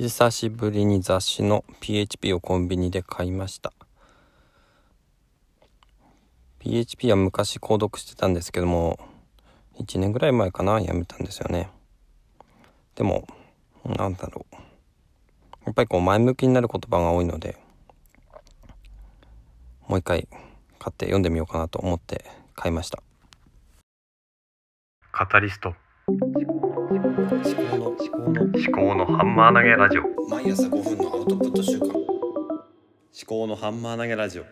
久しぶりに雑誌の PHP をコンビニで買いました。PHP は昔購読してたんですけども1年ぐらい前かなやめたんですよね。でもなんだろう。やっぱりこう前向きになる言葉が多いのでもう一回買って読んでみようかなと思って買いました。カタリスト。思考のハンマー投げラジオ。毎朝5分のアウトプット週間思考のハンマー投げラジオ。あ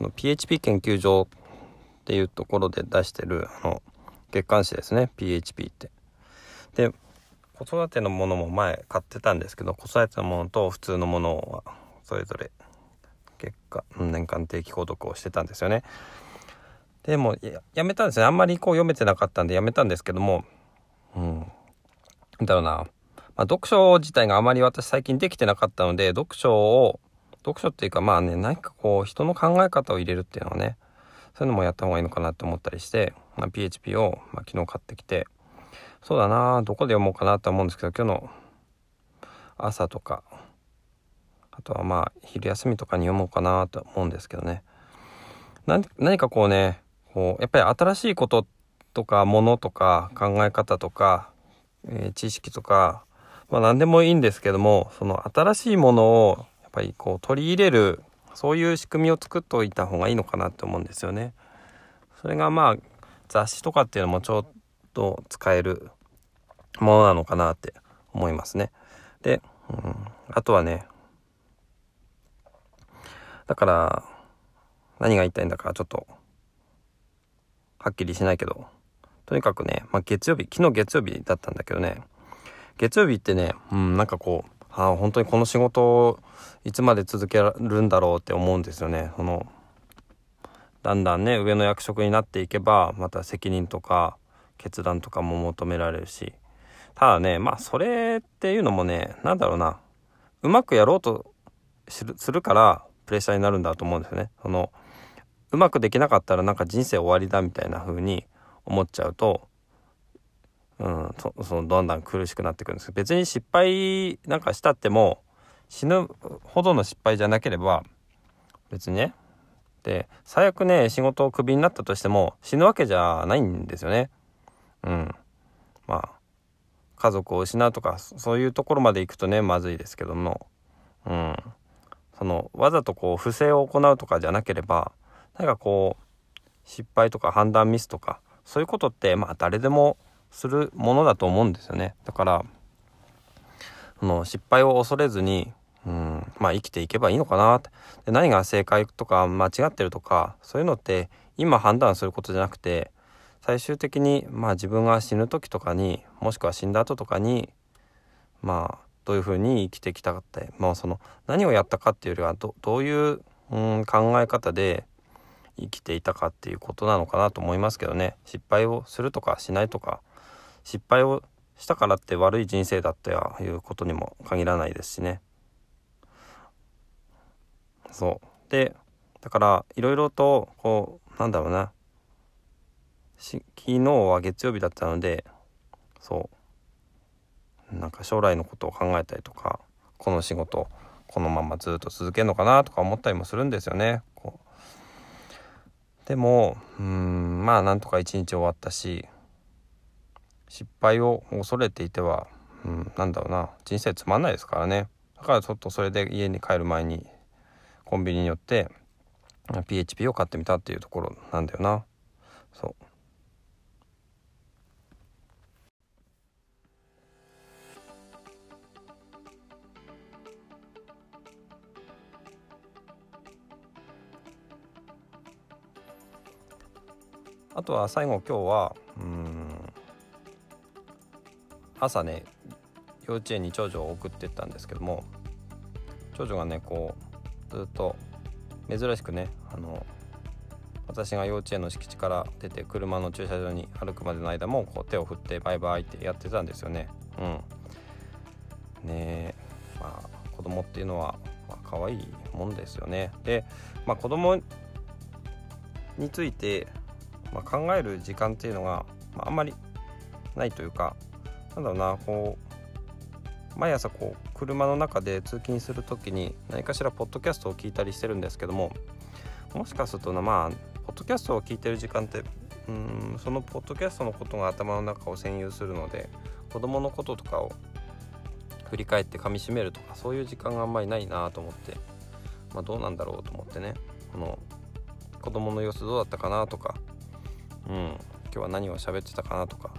の PHP 研究所っていうところで出してるあの月刊誌ですね。PHP って。で子育てのものも前買ってたんですけど子育てのものと普通のものはそれぞれ月間年間定期購読をしてたんですよねでもやめたんですねあんまりこう読めてなかったんでやめたんですけども。うん。だろうな、まあ、読書自体があまり私最近できてなかったので読書を読書っていうかまあね何かこう人の考え方を入れるっていうのはねそういうのもやった方がいいのかなって思ったりして、まあ、PHP を、まあ、昨日買ってきてそうだなどこで読もうかなと思うんですけど今日の朝とかあとはまあ昼休みとかに読もうかなと思うんですけどね。何かこうねこうやっぱり新しいこととかものとか考え方とか、えー、知識とか、まあ、何でもいいんですけどもその新しいものをやっぱりこう取り入れるそういう仕組みを作っておいた方がいいのかなって思うんですよね。それがまあ雑誌とかっていうのもちょっと使えるものなのかなって思いますね。で、うん、あとはねだから何が言いたいんだかちょっとはっきりしないけどとにかくね、まあ、月曜日昨日月曜日だったんだけどね月曜日ってね、うん、なんかこうああ本当にこの仕事をいつまで続けるんだろうって思うんですよね。そのだんだんね上の役職になっていけばまた責任とか決断とかも求められるしただねまあそれっていうのもね何だろうなうまくやろうとするからプレッシャーになるんだと思うんですよね。そのうまくできなかったらなんか人生終わりだみたいな風に思っちゃうと、うん、そのどんどん苦しくなってくるんですけど別に失敗なんかしたっても死ぬほどの失敗じゃなければ別にね。で最悪ね仕事をクビになったとしても死ぬわけじゃないんですよね。うん、まあ家族を失うとかそういうところまで行くとねまずいですけども、うん、そのわざとこう不正を行うとかじゃなければなんかこう失敗とか判断ミスとかそういうことってまあ誰でもするものだと思うんですよね。だからその失敗を恐れずにうんまあ生きていけばいいのかなって。で何が正解とか間違ってるとかそういうのって今判断することじゃなくて最終的にまあ自分が死ぬ時とかにもしくは死んだ後とかにまあどういうふうに生きてきたかって、まあ、その何をやったかっていうよりはどどういう、うん、考え方で生きていたかっていうことなのかなと思いますけどね。失敗をするとかしないとか。失敗をしたからって悪い人生だっていうことにも限らないですしね。そう。でだからいろいろとこうなんだろうな。昨日は月曜日だったのでそう。なんか将来のことを考えたりとかこの仕事このままずっと続けるのかなとか思ったりもするんですよね。でもうんまあなんとか一日終わったし失敗を恐れていては、うん、なんだろうな人生つまんないですからね。だからちょっとそれで家に帰る前にコンビニに寄って PHP を買ってみたっていうところなんだよな。そう。あとは最後今日はうん朝ね幼稚園に長女を送ってったんですけども長女がねこうずっと珍しくねあの私が幼稚園の敷地から出て車の駐車場に歩くまでの間もこう手を振ってバイバイってやってたんですよね。うん、ねまあ子供っていうのは、まあ可愛いもんですよね。で、まあ、子供についてまあ、考える時間っていうのが、まあ、あんまりないというかなんだろうなこう毎朝こう車の中で通勤する時に何かしらポッドキャストを聞いたりしてるんですけどももしかするとなまあポッドキャストを聞いてる時間ってうんそのポッドキャストのことが頭の中を占有するので子供のこととかを振り返って噛みしめるとかそういう時間があんまりないなと思って、まあ、どうなんだろうと思ってねこの子供の様子どうだったかなとか、うん、今日は何を喋ってたかなとか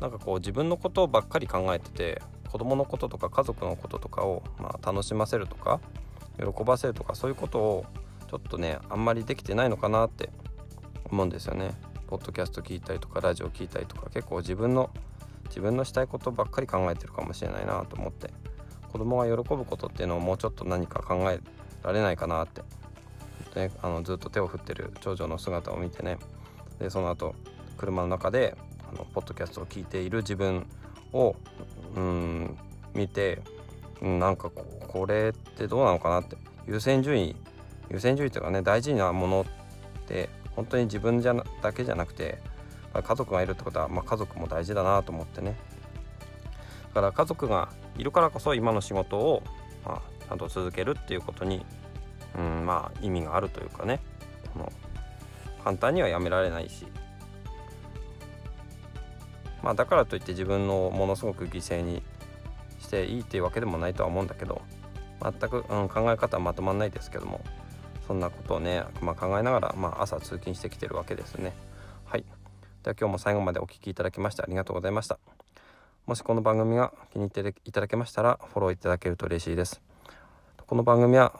なんかこう自分のことばっかり考えてて子供のこととか家族のこととかを、まあ、楽しませるとか喜ばせるとかそういうことをちょっとねあんまりできてないのかなって思うんですよね。ポッドキャスト聞いたりとかラジオ聞いたりとか結構自分の自分のしたいことばっかり考えてるかもしれないなと思って子供が喜ぶことっていうのをもうちょっと何か考えられないかなってであのずっと手を振ってる長女の姿を見てねでその後車の中であのポッドキャストを聞いている自分をうん見て、なんかこれってどうなのかなって優先順位優先順位というかね大事なものって本当に自分じゃだけじゃなくて家族がいるってことは、まあ、家族も大事だなと思ってね。だから家族がいるからこそ今の仕事を、まあ、ちゃんと続けるっていうことに、うん、まあ意味があるというかね。この簡単にはやめられないしまあだからといって自分のものすごく犠牲にしていいっていうわけでもないとは思うんだけど全く、うん、考え方はまとまんないですけどもそんなことをね、まあ、考えながら、まあ、朝通勤してきてるわけですね。はい。では今日も最後までお聴きいただきましてありがとうございました。もしこの番組が気に入っていただけましたらフォローいただけると嬉しいです。この番組は、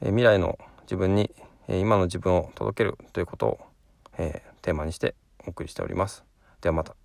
え未来の自分に、今の自分を届けるということを、えー、テーマにしてお送りしております。ではまた。